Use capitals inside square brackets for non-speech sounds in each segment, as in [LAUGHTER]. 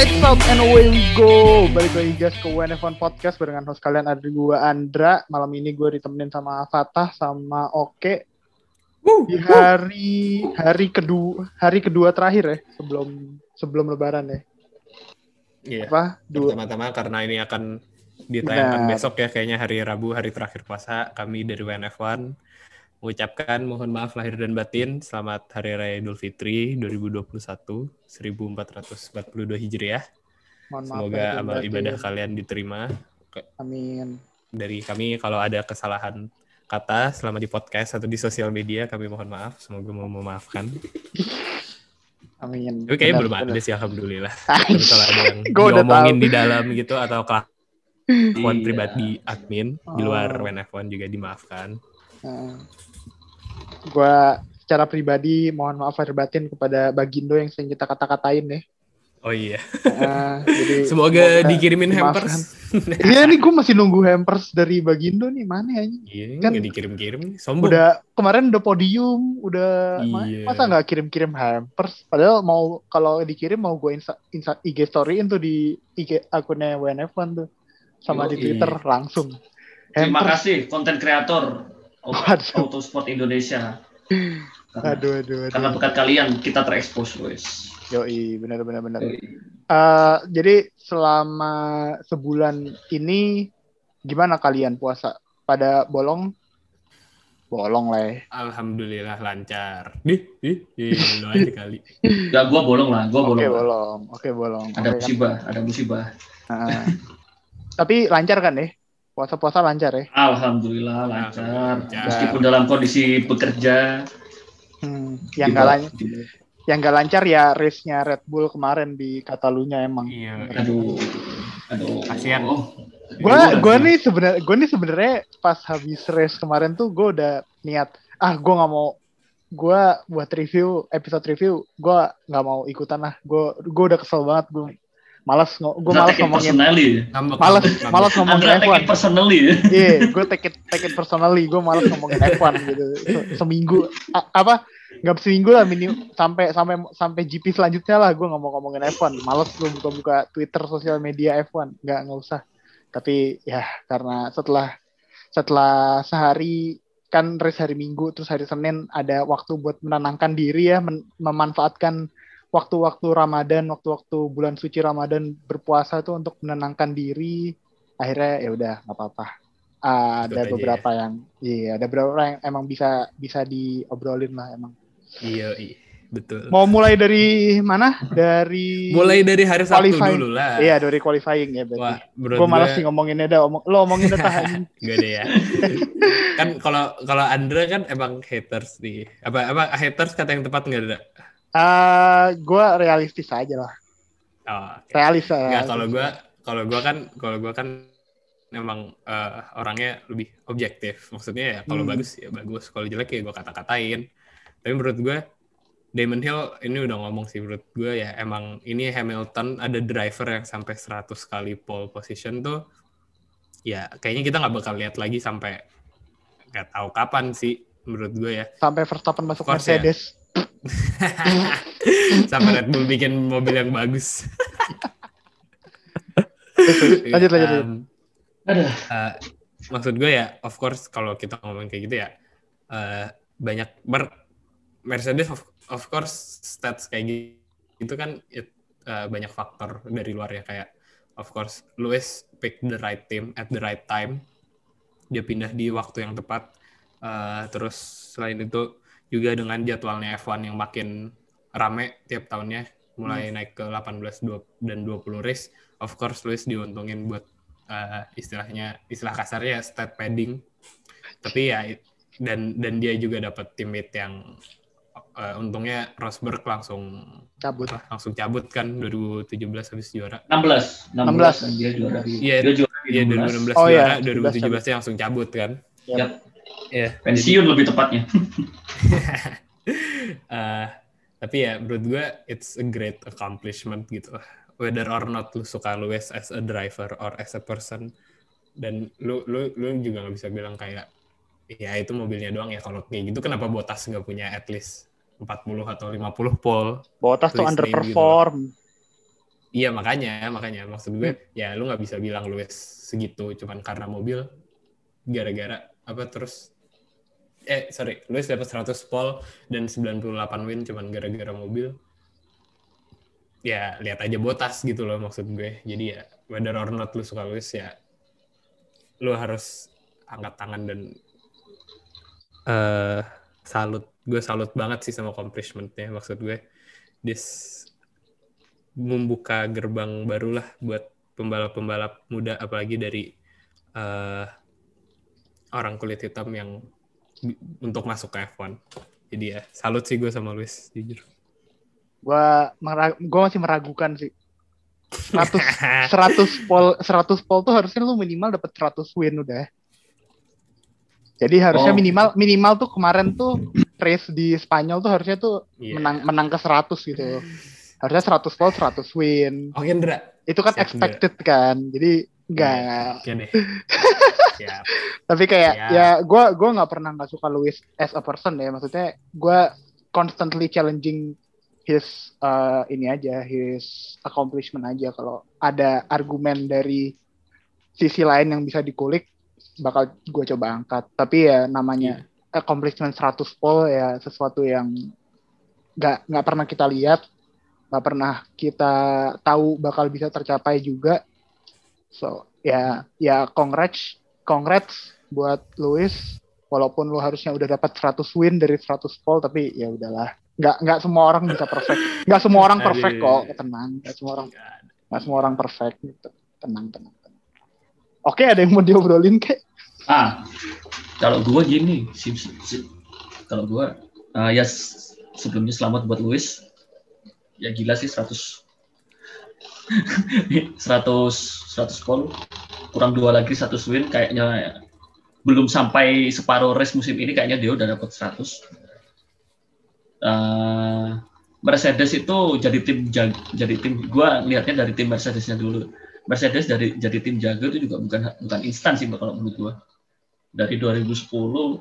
Lights out and away we go. Balik lagi guys ke WNF1 Podcast barengan host kalian ada gue Andra. Malam ini gue ditemenin sama Fatah sama Oke. Di hari hari kedua hari kedua terakhir ya sebelum sebelum Lebaran ya. Iya. Apa? Dua. Pertama-tama karena ini akan ditayangkan Benar. besok ya kayaknya hari Rabu hari terakhir puasa kami dari WNF1 mengucapkan mohon maaf lahir dan batin selamat hari raya Idul Fitri 2021 1442 Hijriah. Mohon maaf Semoga dan amal ibadah kalian diterima. Amin. Dari kami kalau ada kesalahan kata selama di podcast atau di sosial media kami mohon maaf. Semoga mau memaafkan. Amin. Tapi kayaknya Benar, belum benar. ada sih alhamdulillah. [LAUGHS] Tapi kalau ada yang [LAUGHS] diomongin di dalam gitu atau kelakuan Iya. pribadi admin di luar Oh. WNF1 juga dimaafkan. Gue secara pribadi mohon maaf lahir batin kepada Bagindo yang sering kita kata-katain ya. Oh iya. Eh, jadi [LAUGHS] Semoga dikirimin hampers. [LAUGHS] Iya nih gue masih nunggu hampers dari Bagindo nih mana ya? Iya, Kan dikirim-kirim. Sombong. Udah kemarin udah podium, udah Iya. masa nggak kirim-kirim hampers? Padahal mau kalau dikirim mau gue insta, insta, IG storyin tuh di IG akunnya WNF1 tuh sama di Yoi. Twitter langsung. Terima Hampers. kasih konten kreator Waduh. Autosport Indonesia. Karena, Aduh, aduh, karena aduh. berkat kalian kita terekspos, guys. Yoi, benar benar benar. Yoi. Eh, jadi selama sebulan ini gimana kalian puasa? Pada bolong? Bolong lah ya. Alhamdulillah lancar. Dih, lu aja kali. [LAUGHS] Ya, gua bolong lah, gua Oke bolong. lah. bolong, oke bolong. Ada Oke, kan? musibah, ada musibah. Nah, tapi lancar kan ya? Puasa-puasa lancar ya? Alhamdulillah lancar. Lancar. Meskipun dalam kondisi bekerja. Hmm, yang di nggak bawah- lan- di- yang nggak lancar ya race-nya Red Bull kemarin di Catalunya emang. Iya. Aduh, aduh. Kasihan. Oh. Gua gua nih sebenarnya gua nih sebenarnya pas habis race kemarin tuh gua udah niat ah gua nggak mau gua buat review episode review gua nggak mau ikutan lah gua gua udah kesel banget gua malas Andra malas ngomongin malas ngambek. malas ngomongin Andra take F1 it personally. iya gue take it take it personally. Gue malas ngomongin F1 gitu. Se- seminggu. A- apa? Nggak seminggu lah minim sampai sampai sampai GP selanjutnya lah gue nggak mau ngomongin F1 malas gue buka-buka Twitter sosial media F1 nggak nggak usah. Tapi ya karena setelah setelah sehari kan race hari Minggu terus hari Senin ada waktu buat menenangkan diri ya men- memanfaatkan waktu-waktu Ramadan waktu-waktu bulan suci Ramadan berpuasa tuh untuk menenangkan diri akhirnya ya udah nggak apa-apa Ikut ada beberapa yang iya ada beberapa yang emang bisa bisa diobrolin lah emang Iya, iya. Betul. mau mulai dari mana dari Mulai dari hari Sabtu Qualifying. dulu lah. iya dari qualifying ya berarti Wah, gue malas sih ngomonginnya dah omong lo omongin tahan [LAUGHS] Gak ada ya. kan kalau kalau Andra kan emang haters nih. Apa apa haters kata yang tepat nggak ada? Ah, gue realistis aja lah Oh, oke. realis Nggak, lah kalau gua kalau gua kan kalau gua kan emang eh, orangnya lebih objektif. Maksudnya ya kalau Hmm. bagus ya bagus, kalau jelek ya gua kata-katain. Tapi menurut gua Damon Hill ini udah ngomong sih menurut gua ya emang ini Hamilton ada driver yang sampai 100 kali pole position tuh ya kayaknya kita nggak bakal lihat lagi sampai nggak tahu kapan sih menurut gue ya sampai Verstappen masuk Of course, ya. [LAUGHS] Sampai Red Bull bikin mobil yang bagus [LAUGHS] lanjut lanjut, lanjut. Um, Aduh. Uh, maksud gue ya, of course kalau kita ngomong kayak gitu ya, uh, banyak ber Mercedes of, of course stats kayak gitu kan it, uh, banyak faktor dari luar ya kayak of course Lewis pick the right team at the right time, dia pindah di waktu yang tepat, Uh, terus selain itu juga dengan jadwalnya F1 yang makin rame tiap tahunnya, mulai naik ke 18 dua- dan 20 race, of course Lewis diuntungin buat uh, istilahnya istilah kasarnya stat padding. Tapi ya dan dan dia juga dapat teammate yang uh, untungnya Rosberg langsung cabut. apa, langsung cabut kan 2017 habis juara. 16, 16, 16. dan dia juara di Iya, dia juara di Iya 2016 Oh, iya, juara 17 2017 dia langsung cabut kan. Yap. Iya. Pensiun lebih tepatnya. [LAUGHS] Eh, tapi ya menurut gue it's a great accomplishment gitu whether or not lu suka Lewis as a driver or as a person. Dan lu lu lu juga nggak bisa bilang kayak ya itu mobilnya doang ya. Kalau kayak gitu kenapa Bottas nggak punya at least 40 atau 50 pole? Botas tuh name underperform. Iya makanya, makanya. Maksud gue ya lu nggak bisa bilang Lewis segitu cuman karena mobil gara-gara apa terus eh sorry Lewis dapat 100 pole dan 98 win cuman gara-gara mobil. Ya lihat aja botas gitu loh maksud gue. Jadi ya whether or not lu suka Lewis ya lu harus angkat tangan dan eh salut. Gue salut banget sih sama accomplishment-nya maksud gue. This membuka gerbang baru lah buat pembalap-pembalap muda apalagi dari eh, orang kulit hitam yang untuk masuk ke F1. Jadi ya salut sih gue sama Luis jujur. Gua mera- gua masih meragukan sih. 100 100 [LAUGHS] pol 100 pol tuh harusnya lu minimal dapat 100 win udah. Jadi harusnya Oh. minimal minimal tuh kemarin tuh race di Spanyol tuh harusnya tuh Iya. menang menang ke 100 gitu. Harusnya 100 pol 100 win. Oke Indra. Itu kan Siap, expected kan. Jadi enggak. Oke deh. [LAUGHS] Siap. Tapi kayak Siap. ya gua gua nggak pernah nggak suka Lewis as a person ya. Maksudnya gua constantly challenging his uh, ini aja, his accomplishment aja. Kalau ada argumen dari sisi lain yang bisa dikulik, bakal gue coba angkat. Tapi ya namanya accomplishment 100 pole ya sesuatu yang nggak nggak pernah kita lihat, nggak pernah kita tahu bakal bisa tercapai juga. So ya ya congrats congrats buat Lewis. Walaupun lu harusnya udah dapat 100 win dari 100 pole tapi ya udahlah. Nggak nggak semua orang bisa perfect. Nggak semua orang perfect kok. Tenang. Nggak semua orang nggak semua orang perfect gitu. Tenang tenang, tenang. oke ada yang mau diobrolin kek? Ah, kalau gua gini, si, si- si- kalau gua ah, ya sebelumnya selamat buat Luis. Ya gila sih 100 100 100 pol kurang dua lagi 100 win kayaknya belum sampai separuh race musim ini kayaknya dia udah dapat 100. Eh, Mercedes itu jadi tim jadi tim gua lihatnya dari tim Mercedesnya dulu. Mercedes dari jadi tim jago itu juga bukan bukan instan sih kalau menurut gua dari 2010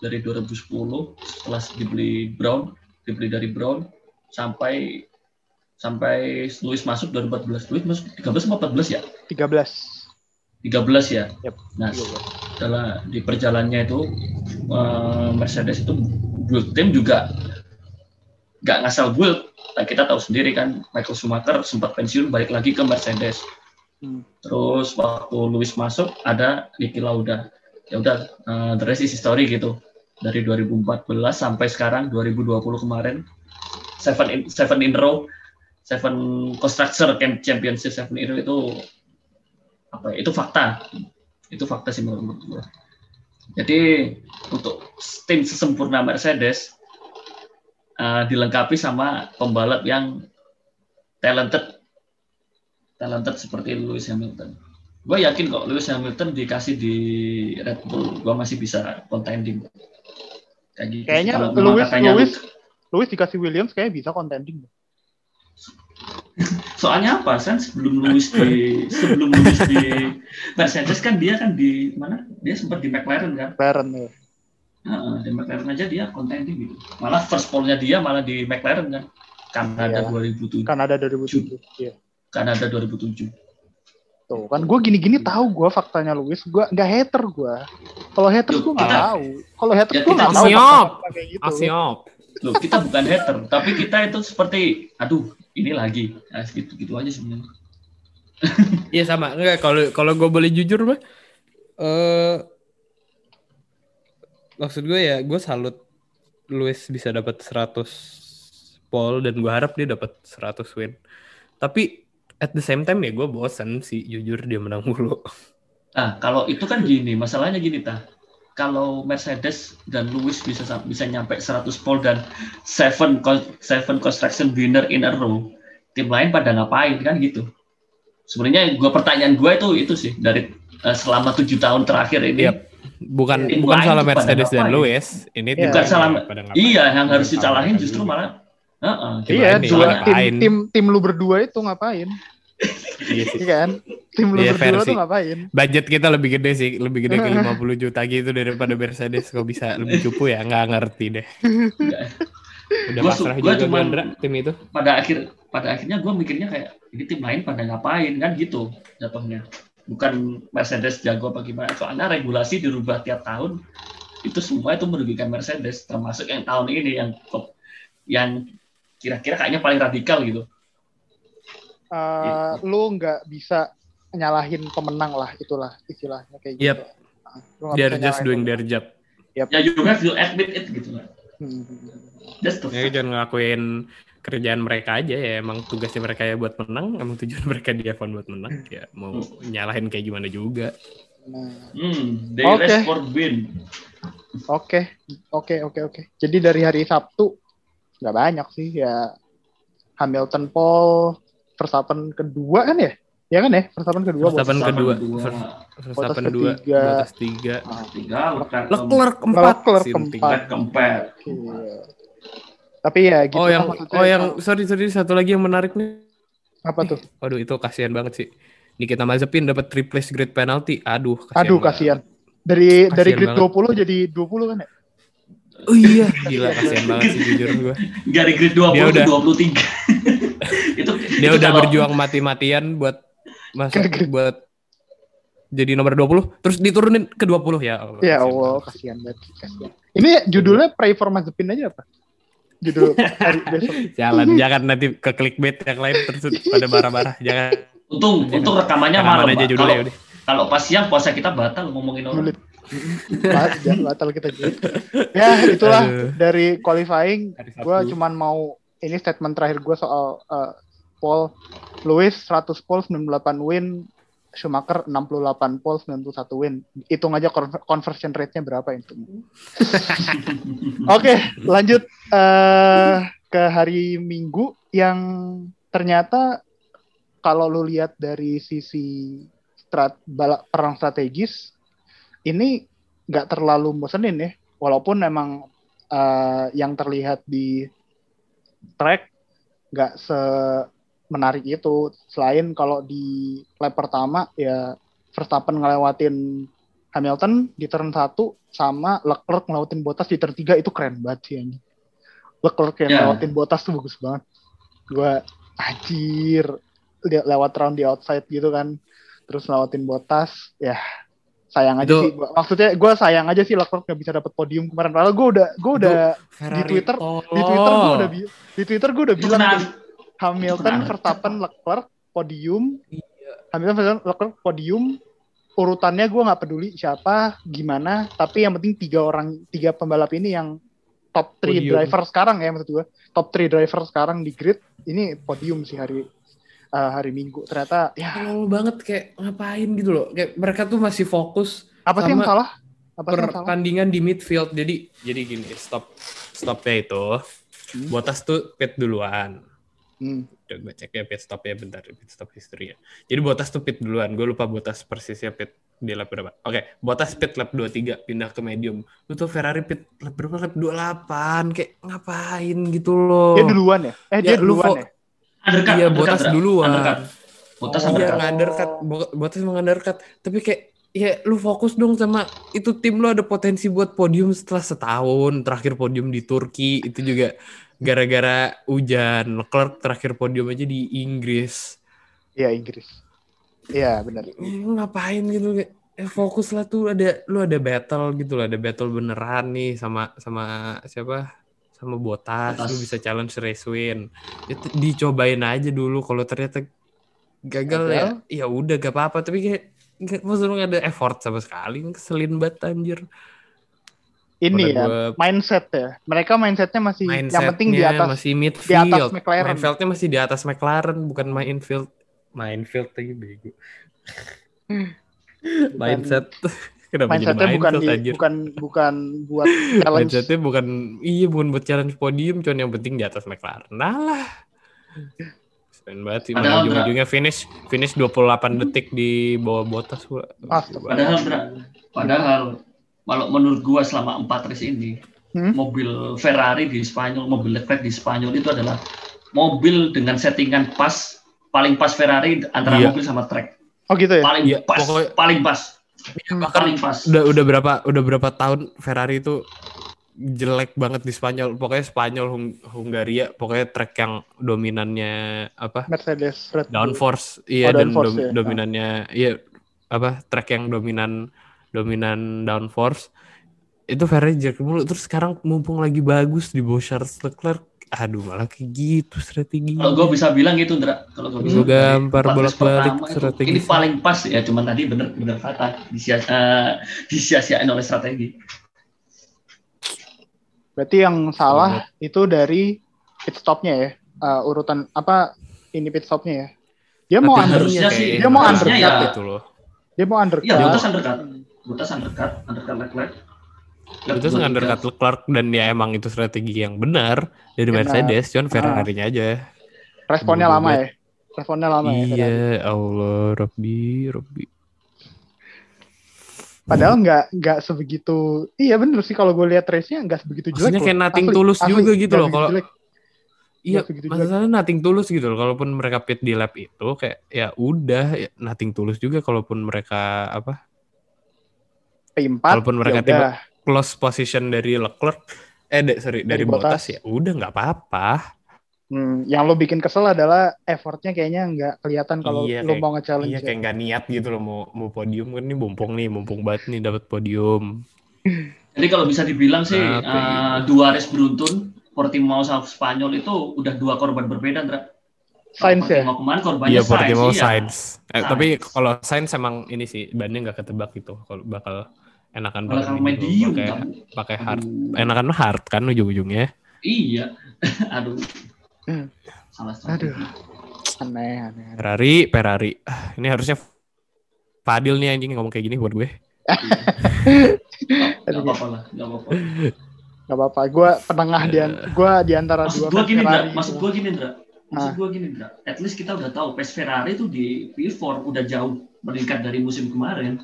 dari 2010 setelah dibeli Brown dibeli dari Brown sampai sampai Lewis masuk 2014 Lewis masuk 13 atau 14 ya? 13 13 ya? Yep, nah 13. setelah di perjalanannya itu eh, Mercedes itu build tim juga nggak ngasal build. Nah, kita tahu sendiri kan Michael Schumacher sempat pensiun balik lagi ke Mercedes. Hmm. terus waktu Lewis masuk ada Niki Lauda. Ya udah eh, the rest is history gitu. Dari 2014 sampai sekarang 2020 kemarin seven in, seven in row seven constructor Camp- championship seven row itu apa ya, itu fakta. Itu fakta sih menurut gue jadi untuk tim sesempurna Mercedes eh, dilengkapi sama pembalap yang talented. Talented seperti Lewis Hamilton. Gue yakin kok Lewis Hamilton dikasih di Red Bull. Gue masih bisa contending. Kayak gitu Kayaknya Kalau Lewis- katanya Lewis- Lewis dikasih Williams kayaknya bisa contending soalnya apa kan sebelum Lewis di sebelum Lewis di Mercedes kan dia kan di mana dia sempat di McLaren kan Baron ya. Heeh, di McLaren aja dia contending gitu malah first pole-nya dia malah di McLaren kan Kanada Iya. 2007 Kanada 2007 iya. Kanada 2007 Tuh kan gue gini-gini tahu gue faktanya Lewis gue nggak hater gue. Kalau haters Yuk, gue nggak tahu. Kalau haters Ya, gue nggak tahu kayak gitu. Asiop. Loh, kita bukan hater, tapi kita itu seperti, aduh, ini lagi, nah, gitu gitu aja sebenarnya. Iya sama. Enggak kalau kalau gue boleh jujur mah eh maksud gue ya gue salut Luis bisa dapat 100 pole dan gue harap dia dapat 100 win. Tapi at the same time ya gue bosan sih jujur dia menang mulu. Nah, kalau itu kan gini, masalahnya gini tah. Kalau Mercedes dan Lewis bisa bisa nyampe 100 pole dan seven con- seven construction winner in a row, tim lain pada ngapain kan gitu. Sebenarnya gua pertanyaan gua itu itu sih dari eh, selama tujuh tahun terakhir ini. Yep. Bukan Tim bukan salah Mercedes dan? Lewis. Ini Iya. tim Bukan lain salah-. Iya, yang harus dicalahin justru malah Heeh, Tim Iya, dua tim, tim tim lu berdua itu ngapain? Iya sih. Iya kan? Tim lu Iya, berdua tuh ngapain? Budget kita lebih gede sih, lebih gede ke 50 juta gitu daripada Mercedes. Kok bisa lebih cupu ya? Nggak ngerti deh. [LAUGHS] Udah Gua pasrah gua juga cuman- Gandra tim itu. pada akhir pada akhirnya gue mikirnya kayak ini tim lain pada ngapain kan gitu jatuhnya bukan Mercedes jago apa gimana soalnya regulasi dirubah tiap tahun itu semua itu merugikan Mercedes termasuk yang tahun ini yang yang kira-kira kayaknya paling radikal gitu Eh, lu nggak bisa nyalahin pemenang lah itulah istilahnya kayak gitu. Yep. Nah, lu nggak They're just doing their job. ya you have to admit it gitu kan Hmm. Ya, jangan ngelakuin kerjaan mereka aja ya. Emang tugasnya mereka ya buat menang. Emang tujuan [LAUGHS] mereka di F1 buat menang. Ya mau nyalahin kayak gimana juga. Nah, hmm, they Oke. race for win Oke, oke, oke, oke. Jadi dari hari Sabtu nggak banyak sih ya. Hamilton Paul, Verstappen kedua kan ya? Ya kan ya? Verstappen kedua. Verstappen Bottas. kedua. dua Verstappen Bottas dua, ketiga. Bottas tiga. Ah, tiga Leclerc Leclerc empat. Leclerc keempat. Keempat iya. Tapi ya gitu. Oh yang oh yang sorry sorry satu lagi yang menarik nih. apa tuh? Waduh itu kasihan banget sih. Nikita Mazepin dapat triple grid penalty. Aduh kasihan. Aduh kasihan. Dari Kasihan dari grid banget. 20 jadi 20 kan ya? Oh iya, [LAUGHS] gila kasihan banget sih jujur gue. dari grid 20 Dia ke udah- 23 [LAUGHS] itu Dia itu udah kalau- berjuang mati-matian buat grid. buat jadi nomor 20 terus diturunin ke 20 ya Allah. Ya Allah, kasihan banget. Kasihan. Ini judulnya Pray for Mazepin aja apa? Judul [LAUGHS] hari besok. Jangan jangan nanti ke clickbait yang lain terus pada marah-marah. Jangan untung untung rekamannya rekaman malam aja judulnya kalau kalau pas siang puasa kita batal ngomongin orang batal kita julid. Ya, itulah Aduh. dari qualifying. Gue cuman mau ini statement terakhir gue soal uh, Paul Lewis 100 pole 98 win. Schumacher 68 pole 91 win. Hitung aja con- conversion rate-nya berapa itu [LAUGHS] oke lanjut eh ke hari Minggu yang ternyata kalau lu lihat dari sisi strat balap perang strategis ini nggak terlalu bosenin ya. Walaupun memang eh, yang terlihat di track nggak se menarik itu selain kalau di lap pertama ya Verstappen ngelewatin Hamilton di turn 1 sama Leclerc ngelewatin Bottas di turn 3 itu keren banget sih anjing. Leclerc yang Ya. ngelewatin Bottas tuh bagus banget. Gua anjir lewat round di outside gitu kan. Terus ngelewatin Bottas ya sayang aja Itu- sih. Gua- Maksudnya gue sayang aja sih Leclerc nggak bisa dapat podium kemarin. Padahal gue udah gue udah Ferrari Twitter- tolol. di Twitter gue udah bi- di Twitter gue udah bilang Hamilton? Verstappen, Leclerc, podium. Iya. Hamilton, Verstappen, Leclerc, podium. Urutannya gue nggak peduli siapa, gimana. Tapi yang penting tiga orang, tiga pembalap ini yang top 3 Podium. driver sekarang ya maksud gue. Top 3 driver sekarang di grid. Ini podium sih hari eh, hari Minggu. Ternyata ya tolol banget kayak ngapain gitu loh. Kayak mereka tuh masih fokus apa sih yang salah? Apa salah? pertandingan di midfield. Jadi jadi gini, stop stopnya itu Hmm. Bottas tuh pit duluan. Hmm. Udah gue cek ya pit stop ya bentar, pit stop history ya. Jadi Bottas tuh pit duluan. Gue lupa Bottas persisnya pit di lap berapa. Oke, Bottas pit lap 23 pindah ke medium. Lu tuh Ferrari pit lap berapa? Lap 28. Kayak ngapain gitu loh. Dia duluan ya? Eh dia Ya, lu duluan ya? Undercut Iya, undercut, Bottas Dra. duluan. undercut Bottas Oh, Iya, undercut nganderkat. Bo- Bottas emang nganderkat. Tapi kayak ya lu fokus dong sama itu tim lu ada potensi buat podium setelah setahun. Terakhir podium di Turki itu juga gara-gara hujan. Leclerc terakhir podium aja di Inggris. Iya Inggris. Iya benar. Eh, ngapain gitu kayak eh, fokus lah tuh ada lu ada battle gitu lah, ada battle beneran nih sama sama siapa? Sama Bottas, Bottas. lu bisa challenge race win. Itu dicobain aja dulu kalau ternyata gagal ya, ya udah gak apa-apa tapi kayak nggak maksudnya nggak ada effort sama sekali keselin banget anjir Ini Pada ya gua- mindset ya. Mereka mindsetnya masih yang penting di atas masih di midfield atas McLaren. Mindfieldnya masih di atas McLaren bukan minefield minefield lagi bego [LAUGHS] mindset kenapa jadi mindsetnya bukan minefield di, anjir bukan bukan buat [LAUGHS] challenge mindsetnya bukan iya bukan buat challenge podium cuman yang penting di atas McLaren nah lah Keren banget sih Padahal, ujung-ujungnya finish finish 28 detik di bawah botas pula. Astaga. Padahal padahal kalau menurut gua selama empat race ini Hmm? mobil Ferrari di Spanyol, mobil Leclerc di Spanyol itu adalah mobil dengan settingan pas paling pas Ferrari antara Iya. mobil sama track. oh gitu ya Paling Iya, pas, pokoknya- paling pas, Hmm. bahkan paling pas. udah udah berapa udah berapa tahun Ferrari itu jelek banget di Spanyol. Pokoknya Spanyol, Hung- Hungaria, pokoknya track yang dominannya apa? Mercedes Red Bull. Downforce, iya Oh, dan downforce, dom- ya. dominannya, iya apa? Track yang dominan dominan downforce itu Ferrari jelek mulu. Terus sekarang mumpung lagi bagus di bawah Charles Leclerc, aduh malah kayak gitu strategi. Kalau gue bisa bilang gitu, Ndra. Kalau gue bisa. Gampar pertama itu, strategi Ini paling pas ya, cuman tadi bener bener kata disia eh, [LAUGHS] disia-siain oleh strategi. Berarti yang salah itu dari pit stopnya ya. Uh, urutan apa ini pit stopnya ya. Dia mau Tapi under, harusnya kayak sih, dia mau undercut ya. gitu loh. dia mau undercut. Iya, Bottas undercut. Bottas undercut, undercut. Leclerc Itu undercut tiga. Leclerc dan ya emang itu strategi yang benar dari Benar. Mercedes, cuman Ah. Ferrari-nya aja. Responnya Bodoh lama ya. Responnya lama ya. Ferrari. Iya, Allah, Robby, Robby. Padahal nggak nggak sebegitu. Iya bener sih kalau gue lihat race-nya nggak sebegitu jelek. Maksudnya kayak nothing Asli, tulus asli, juga gitu loh, kalau-. Iya, masalahnya nothing tulus gitu loh. Kalaupun mereka pit di lap itu kayak ya udah, ya, nothing tulus juga kalaupun mereka apa P4. Walaupun mereka ya udah. Close position dari Leclerc, eh de- sorry dari, Dari Bottas. Bottas. ya udah nggak apa-apa. Hmm, yang lo bikin kesel adalah effortnya kayaknya nggak kelihatan kalau Iya, lo kayak- mau nge-challenge. Iya ya. kayak nggak niat gitu loh mau mau podium kan ini mumpung nih, mumpung banget nih dapat podium. Jadi kalau bisa dibilang sih eh, gitu? dua race beruntun Portimao sama Spanyol itu udah dua korban berbeda, Ndra. Sainz ya? Kemarin korbannya Iya Sainz, Portimao iya. Sainz. Eh, Sainz. tapi kalau Sainz emang ini sih bannya nggak ketebak gitu. Kalau bakal enakan Malah pakai kalau medium, pakai kamu. pakai hard. Aduh, Enakan hard kan ujung-ujungnya. Iya. [LAUGHS] Aduh. Hmm. Salah strategi. Aneh, aneh. aneh. Ferrari, Ferrari. Ah, Ini harusnya Fadil nih anjing ngomong kayak gini buat gue. [LAUGHS] Gak apa-apa lah, gak apa-apa. Gak apa-apa. Gue penengah di gue di antara Maksud dua gue gini. Ferrari. Maksud gue gini, Ndra. Maksud Ah. gue gini, Ndra. At least kita udah tahu pace Ferrari itu di P4 udah jauh meningkat dari musim kemarin.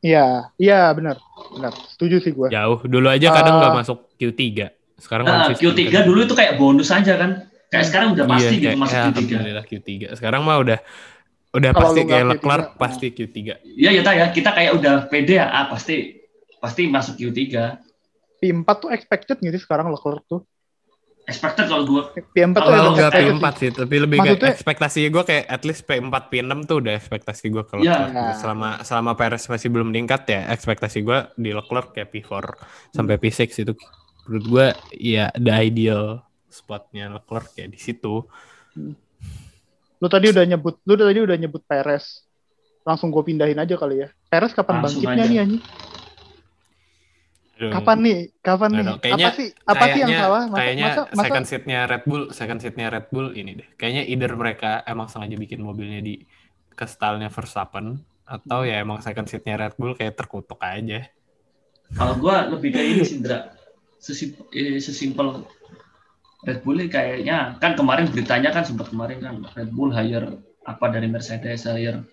Iya, iya benar, benar. Setuju sih gue. Jauh. Dulu aja kadang nggak Ah. masuk Q3. Sekarang Nah, konsisten Q3 kan. dulu itu kayak bonus aja kan. Kayak sekarang udah pasti iya, gitu kayak, masuk ya, Q3. alhamdulillah Q3. Sekarang mah udah udah Kalau pasti kayak Q3, Leclerc ah. pasti Q3. Iya ya, ya kita kayak udah pede ya, ah, pasti pasti masuk Q3. P4 tuh expected sih sekarang Leclerc tuh? Expected kalau dua P4 tuh Kalau nggak expected P4 sih. sih, tapi lebih Maksudnya- kayak ekspektasi gue kayak at least P4, P6 tuh udah ekspektasi gue kalau Iya. selama selama Perez masih belum meningkat ya ekspektasi gue di Leclerc kayak P4 sampai P6 itu menurut gue ya the ideal spotnya Leclerc ya di situ. Lu tadi udah nyebut, lu tadi udah nyebut Perez. Langsung gue pindahin aja kali ya. Perez kapan Langsung bangkitnya aja. nih anjing? Aduh. Kapan nih? Kapan nih? Aduh, kayaknya- apa sih? Apa sih yang Kayaknya- salah? Masa, kayaknya masa, masa second seatnya Red Bull, second seatnya Red Bull ini deh. Kayaknya either mereka emang sengaja bikin mobilnya di ke stylenya Verstappen atau ya emang second seatnya Red Bull kayak terkutuk aja. Kalau gua lebih kayak ini sih. Sesim- eh, sesimpel Red Bull ini kayaknya kan kemarin beritanya kan sempat kemarin kan Red Bull hire apa dari Mercedes hire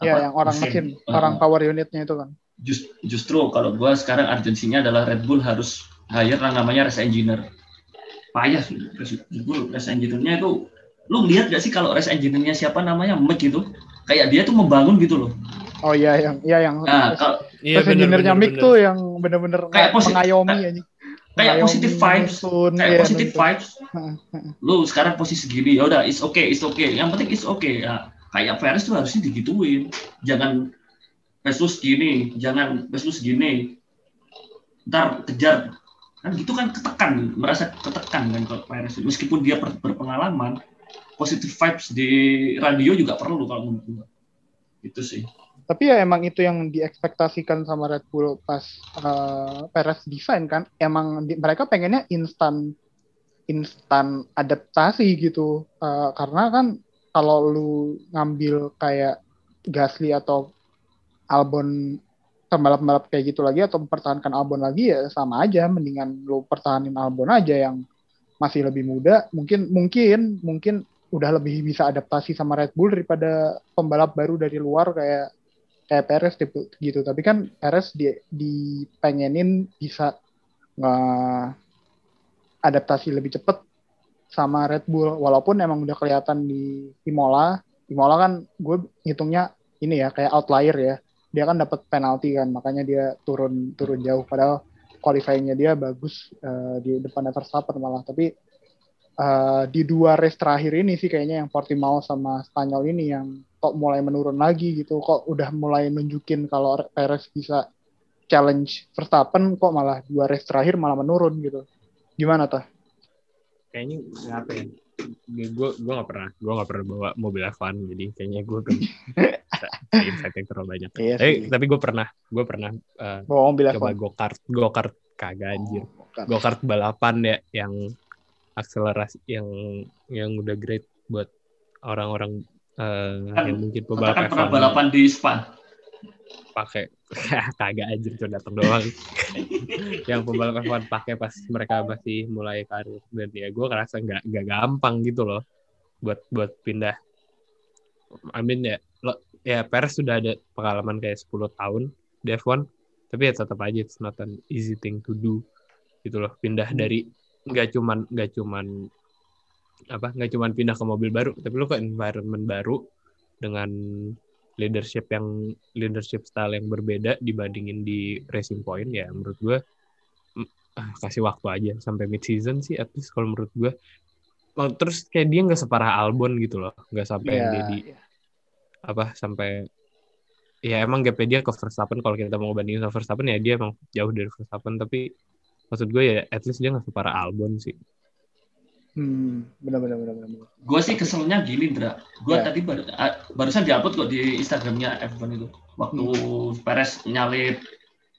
ya apa, yang orang mesin, Eh, orang power unitnya itu kan. Just- justru kalau gua sekarang urgensinya adalah Red Bull harus hire yang namanya race engineer. Payah sih race- Red Bull race engineer-nya itu lu lihat gak sih kalau race engineer-nya siapa namanya Mick itu kayak dia tuh membangun gitu loh. Oh iya yang iya yang Nah, kalau Iya engineer-nya Mick tuh yang bener-bener Kayak posi- mengayomi kayak- anjing. kayak Mengayomi, positive vibes, kayak iya, positive vibes. lu sekarang posisi segini ya udah it's okay it's okay yang penting it's okay ya kayak Perez tuh harusnya digituin jangan pace lu segini jangan pace lu segini ntar kejar. Kan gitu kan ketekan merasa ketekan kan kalau Perez meskipun dia ber- berpengalaman positive vibes di radio juga perlu kalau menurut gua. Itu sih. Tapi ya emang itu yang diekspektasikan sama Red Bull pas uh, Perez desain kan. Emang di- mereka pengennya instan instan adaptasi gitu. Uh, karena kan kalau lu ngambil kayak Gasly atau Albon pembalap-pembalap kayak gitu lagi atau mempertahankan Albon lagi ya sama aja. Mendingan lu pertahanin Albon aja yang masih lebih muda. Mungkin mungkin mungkin udah lebih bisa adaptasi sama Red Bull daripada pembalap baru dari luar kayak kayak Perez gitu, tapi kan Perez di dipengenin bisa nge adaptasi lebih cepat sama Red Bull. Walaupun emang udah kelihatan di Imola. Imola kan gue ngitungnya ini ya kayak outlier ya dia kan dapat penalti kan makanya dia turun turun jauh. Padahal qualifyingnya dia bagus uh, di depan Verstappen malah. Tapi uh, di dua race terakhir ini sih kayaknya yang Portimao sama Spanyol ini yang kok mulai menurun lagi gitu. Kok udah mulai nunjukin kalau Perez bisa challenge Verstappen kok malah dua race terakhir malah menurun gitu. Gimana tuh kayaknya apa ya. Gue gue gak pernah gue gak pernah bawa mobil F1 jadi kayaknya gue [LAUGHS] [LAUGHS] insight yang terlalu banyak. Iya tapi sih. tapi gue pernah gue pernah uh, coba F1 go kart go kart kagak anjir. Oh, go kart balapan ya yang akselerasi yang yang udah great buat orang-orang eh, Kan- yang mungkin pebalap kan pernah F1 balapan di Spa. pakai [LAUGHS] kagak anjir cuma datang doang. [LAUGHS] Yang pebalap F1 pakai pas mereka masih mulai karir. Dan ya gue ngerasa nggak nggak gampang gitu loh buat buat pindah. I mean ya ya Perez sudah ada pengalaman kayak 10 tahun di F1 tapi ya tetap aja it's not an easy thing to do gitu loh. Pindah dari nggak cuman nggak cuman apa nggak cuman pindah ke mobil baru tapi lo ke environment baru dengan leadership yang leadership style yang berbeda dibandingin di Racing Point ya menurut gue ah, kasih waktu aja sampai mid season sih at least kalau menurut gue terus kayak dia nggak separah Albon gitu loh nggak sampai yang Iya, dia di iya. Apa sampai ya emang gapnya dia ke Verstappen kalau kita mau bandingin sama Verstappen ya dia emang jauh dari Verstappen tapi maksud gue ya at least dia nggak separah Albon sih Hmm, benar benar benar benar. Gue sih keselnya gini, Dra. Gue Ya. tadi baru, barusan diupload kok di Instagramnya F1 itu. Waktu Hmm. Perez nyalip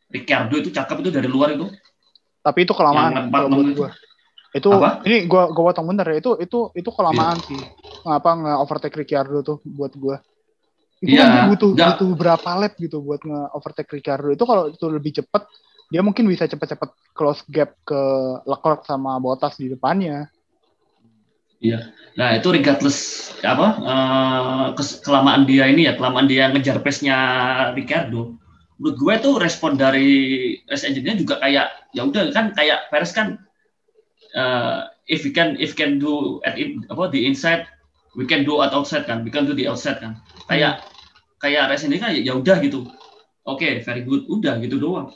Ricardo itu cakep itu dari luar itu. Tapi itu kelamaan kalau gua. Itu Apa? ini gua gua potong bentar ya. Itu itu itu kelamaan Iya. sih. Ngapa nge overtake Ricciardo tuh buat gua. Itu Iya, kan butuh nggak. butuh berapa lap gitu buat nge overtake Ricciardo. Itu kalau itu lebih cepet dia mungkin bisa cepet-cepet close gap ke Leclerc sama Bottas di depannya. Nah itu regardless apa kes- kelamaan dia ini ya kelamaan dia ngejar pace-nya Ricardo. Menurut gue tuh respon dari race engine-nya juga kayak ya udah kan kayak Perez kan eh, if we can if we can do at in, apa di inside we can do at outside kan we can do di outside kan kayak kayak ini kan ya udah gitu oke very good udah gitu doang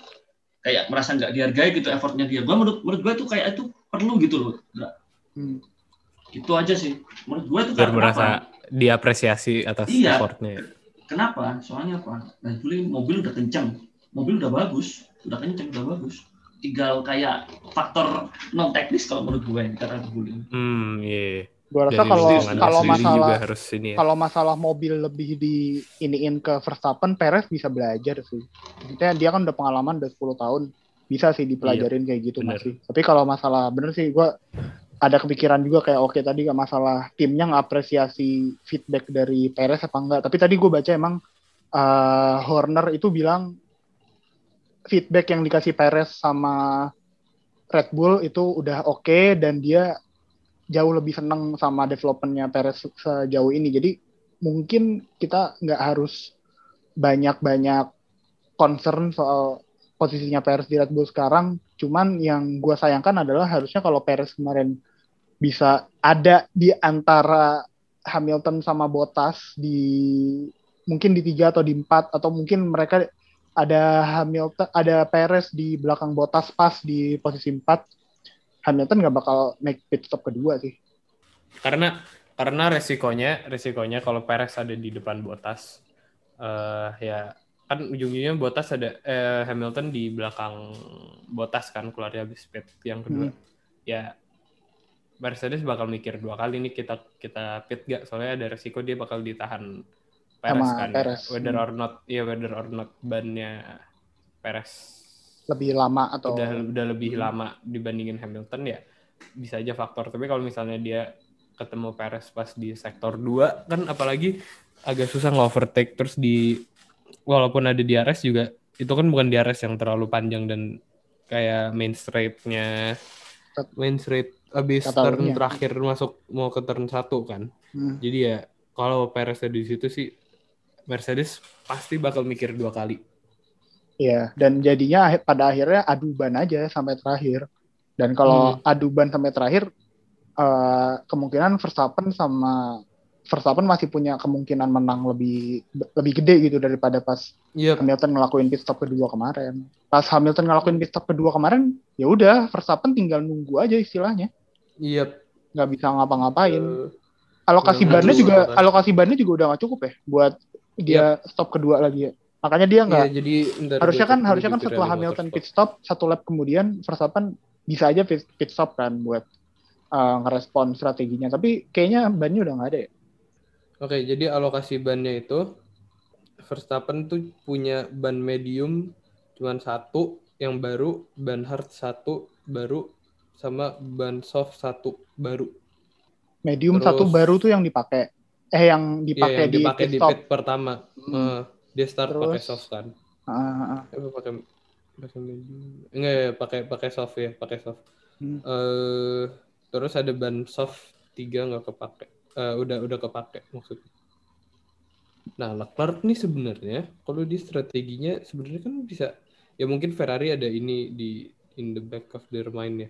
kayak merasa nggak dihargai gitu effortnya dia gue menurut menurut gue tuh kayak itu perlu gitu loh Nggak, Hmm. gitu aja sih menurut gue tuh biar kenapa? merasa diapresiasi atas Iya. effortnya Kenapa? Soalnya apa? Nah, dulu mobil udah kencang, mobil udah bagus, udah kencang, udah bagus. Tinggal kayak faktor non teknis kalau menurut gue karena dulu. hmm iya Gua rasa kalau kalau masalah harus ini ya. kalau masalah mobil lebih di iniin ke Verstappen, Perez bisa belajar sih. Maksudnya dia kan udah pengalaman udah 10 tahun, bisa sih dipelajarin kayak gitu bener. masih. Tapi kalau masalah bener sih gue ada kepikiran juga kayak oke tadi gak masalah timnya ngapresiasi feedback dari Perez apa enggak. Tapi tadi gue baca emang eh, Horner itu bilang feedback yang dikasih Perez sama Red Bull itu udah oke dan dia jauh lebih seneng sama developmentnya Perez sejauh ini. Jadi mungkin kita nggak harus banyak-banyak concern soal posisinya Perez di Red Bull sekarang. Cuman yang gue sayangkan adalah harusnya kalau Perez kemarin bisa ada di antara Hamilton sama Bottas di mungkin di tiga atau di empat atau mungkin mereka ada Hamilton ada Perez di belakang Bottas pas di posisi empat Hamilton nggak bakal naik pit stop kedua sih. karena karena resikonya resikonya kalau Perez ada di depan Bottas eh ya kan ujung-ujungnya Bottas ada eh, Hamilton di belakang Bottas kan keluarnya habis pit yang kedua ya Mercedes bakal mikir dua kali nih kita kita pit gak soalnya ada resiko dia bakal ditahan Perez Sama kan Perez. Ya. whether Hmm. or not ya whether or not bannya Perez Lebih lama atau udah udah lebih Hmm. lama dibandingin Hamilton ya bisa aja faktor. Tapi kalau misalnya dia ketemu Perez pas di sektor 2 kan apalagi agak susah nge-overtake. Terus di walaupun ada di RS juga itu kan bukan di RS yang terlalu panjang dan kayak main straight-nya main straight abis turn terakhir masuk mau ke turn 1 kan. Hmm. jadi ya kalau Perez ada di situ sih Mercedes pasti bakal mikir dua kali Iya, dan jadinya pada akhirnya adu ban aja sampai terakhir. Dan kalau adu ban sampai terakhir, eh, kemungkinan Verstappen sama Verstappen masih punya kemungkinan menang lebih lebih gede gitu daripada pas Iya, Hamilton ngelakuin pit stop kedua kemarin. Pas Hamilton ngelakuin pit stop kedua kemarin, ya udah Verstappen tinggal nunggu aja istilahnya, iya. nggak bisa ngapa-ngapain. Eh, alokasi bannya juga kan. alokasi bannya juga udah nggak cukup ya buat dia stop kedua lagi ya. Makanya dia nggak iya, jadi ntar harusnya kan harusnya kan setelah Hamilton pit stop satu lap kemudian Verstappen bisa aja pit, pit stop kan buat uh, ngerespon strateginya. Tapi kayaknya bannya udah nggak ada ya. Oke, jadi alokasi bannya itu Verstappen tuh punya ban medium cuman satu yang baru, ban hard satu baru, sama ban soft satu baru. Medium Terus- satu baru tuh yang dipakai eh yang Iya, dipakai yang di pit di stop. pit pertama. Hmm. Eh, dia start Terus- pakai soft kan. Ah. Eh, pakai pakai medium. Enggak ya, pakai pakai soft ya, pakai soft. Hmm. Eh, terus ada ban soft tiga nggak kepake. Eh, udah udah kepake maksudnya. Nah, Leclerc nih sebenarnya kalau di strateginya sebenarnya kan bisa ya mungkin Ferrari ada ini di in the back of their mind ya.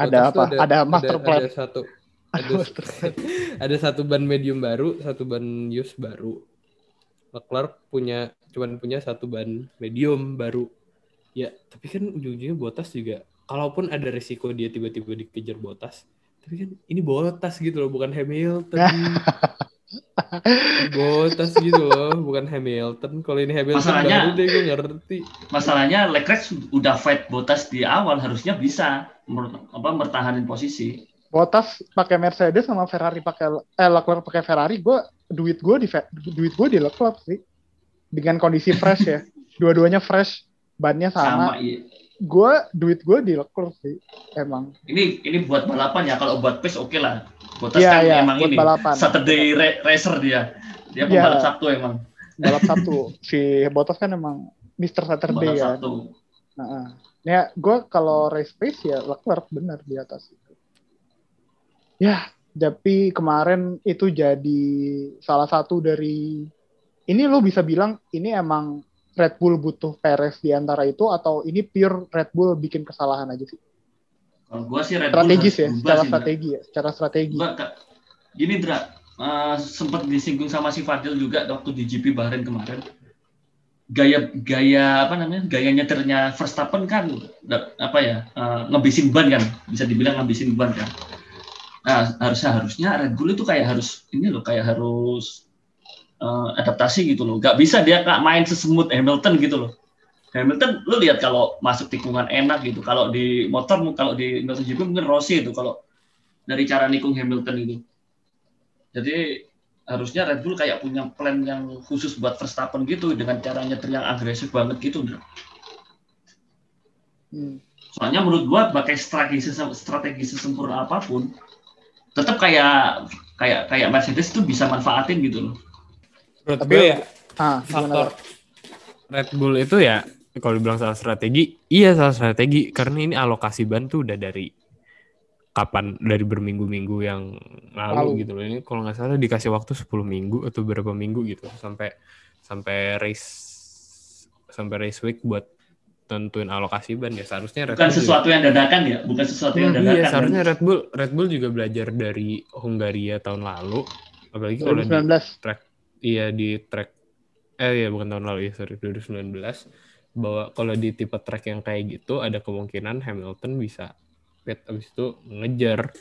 Ada tuh apa? Ada master plan. Ada satu [LAUGHS] Ada ada, [LAUGHS] ada satu ban medium baru, satu ban used baru. Leclerc punya cuman punya satu ban medium baru. Ya, tapi kan ujung-ujungnya Bottas juga kalaupun ada resiko dia tiba-tiba dikejar Bottas, tapi kan ini Bottas gitu loh, bukan Hamilton. [LAUGHS] Bottas gitu loh, bukan Hamilton. Kalau ini Hamilton Masalahnya- baru deh gue ngerti. Masalahnya Leclerc udah fight Bottas di awal harusnya bisa mer- apa bertahanin posisi. Bottas pakai Mercedes sama Ferrari pakai eh Leclerc pakai Ferrari, gue duit gue di duit gue di Leclerc sih. Dengan kondisi fresh ya. [LAUGHS] Dua-duanya fresh, bannya Sama, sama. iya. Gue duit gue di Leclerc sih, emang. Ini ini buat balapan ya kalau buat pace oke lah. Bottas Iya, kan iya, emang buat ini balapan. Saturday ra- racer dia. Dia Iya. pembalap Sabtu emang. Balap Sabtu. [LAUGHS] si Bottas kan emang Mr. Saturday Pembalap kan. Sabtu. Nah, ya gue kalau race pace ya Leclerc benar di atas itu. Ya, tapi kemarin itu jadi salah satu dari ini lo bisa bilang ini emang Red Bull butuh Perez di antara itu atau ini pure Red Bull bikin kesalahan aja sih? Kalau gua sih Red Bull Strategis harus ya, secara sih, Dra. strategi ya, secara strategi. Gua Kak, gini Dra, eh, sempat disinggung sama si Fadil juga waktu di GP Bahrain kemarin. Gaya gaya apa namanya? Gaya nyetirnya Verstappen kan apa ya? eh, ngebisin ban kan, bisa dibilang ngebisin ban kan. Nah, harusnya harusnya Red Bull itu kayak harus ini loh, kayak harus eh, adaptasi gitu loh. Gak bisa dia nggak main sesemut Hamilton gitu loh. Hamilton lu lihat kalau masuk tikungan enak gitu. Kalau di motor kalau di MotoGP mungkin Rossi itu kalau dari cara nikung Hamilton itu. Jadi harusnya Red Bull kayak punya plan yang khusus buat Verstappen gitu dengan cara nyetir yang agresif banget gitu. Hmm. Soalnya menurut gua pakai strategi strategi sesempurna apa pun tetap kayak kayak kayak Mercedes tuh bisa manfaatin gitu loh. Menurut Tapi- gue ya Ah, faktor? Red Bull itu ya kalau dibilang salah strategi, iya salah strategi karena ini alokasi ban tuh udah dari kapan dari berminggu-minggu yang lalu, Lalu. gitu loh. Ini kalau nggak salah dikasih waktu 10 minggu atau berapa minggu gitu sampai sampai race sampai race week buat tentuin alokasi ban ya seharusnya Red Bukan Bull juga- sesuatu yang dadakan ya, bukan sesuatu yang Hmm, dadakan. Iya, seharusnya Red Bull Red Bull juga belajar dari Hungaria tahun lalu. Apalagi kalau di 2019. iya di track eh iya bukan tahun lalu ya sorry 2019 bahwa kalau di tipe track yang kayak gitu ada kemungkinan Hamilton bisa pit abis itu ngejar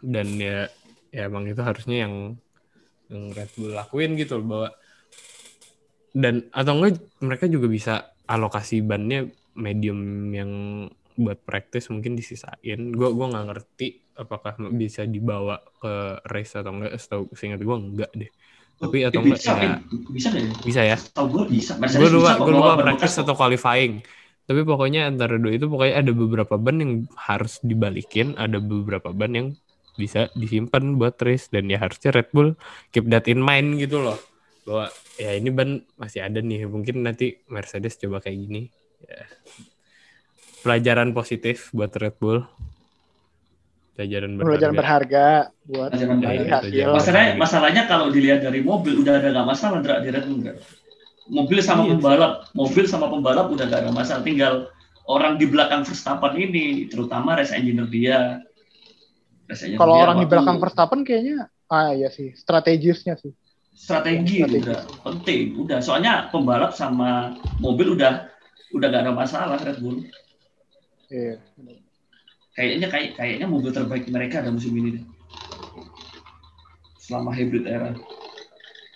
dan ya ya emang itu harusnya yang yang Red Bull lakuin gitu loh bahwa dan atau enggak mereka juga bisa alokasi bannya medium yang buat praktis mungkin disisain. Gua gua nggak ngerti apakah bisa dibawa ke race atau enggak setahu seingat gua enggak deh. Tapi Eh, atau enggak bisa, ya. Bisa deh. bisa ya? Tahu gue bisa. Gue lupa gue lupa kok. atau qualifying. Tapi pokoknya antara dua itu pokoknya ada beberapa ban yang harus dibalikin. Ada beberapa ban yang bisa disimpan buat race. Dan ya harusnya Red Bull keep that in mind gitu loh. Bahwa ya ini ban masih ada nih mungkin nanti Mercedes coba kayak gini ya. pelajaran positif buat Red Bull pelajaran berharga Pelajaran berharga buat Pelajaran hasil. Masalahnya, masalahnya kalau dilihat dari mobil udah ada nggak masalah di Red Bull Dra. Mobil sama Iya. pembalap, mobil sama pembalap udah nggak ada masalah. Tinggal orang di belakang Verstappen ini, terutama race engineer dia. Race engineer Kalau dia orang di belakang Verstappen kayaknya ah iya sih strategisnya sih Strategi Strategi. udah penting, udah. Soalnya pembalap sama mobil udah udah gak ada masalah Red Bull. iya Kayaknya kayak kayaknya mobil terbaik mereka ada musim ini deh. Selama hybrid era.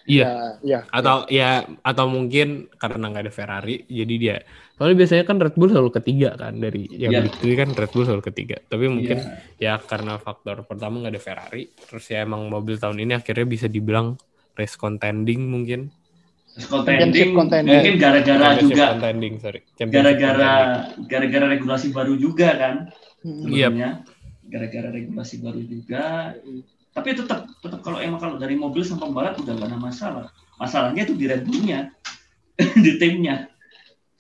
Iya. Ya, iya Atau ya atau mungkin karena nggak ada Ferrari, jadi dia. Soalnya biasanya kan Red Bull selalu ketiga kan dari yang. Big Three kan Red Bull selalu ketiga. Tapi mungkin Iya. ya karena faktor pertama nggak ada Ferrari, terus ya emang mobil tahun ini akhirnya bisa dibilang race contending mungkin. Contending, contending. mungkin gara-gara juga contending, sorry. Gara-gara gara-gara regulasi baru juga kan. Iya. sebenarnya gara-gara regulasi baru juga tapi tetap tetap kalau emang kalau dari mobil sama pembalap udah gak ada masalah masalahnya itu di Red Bull-nya [LAUGHS] di timnya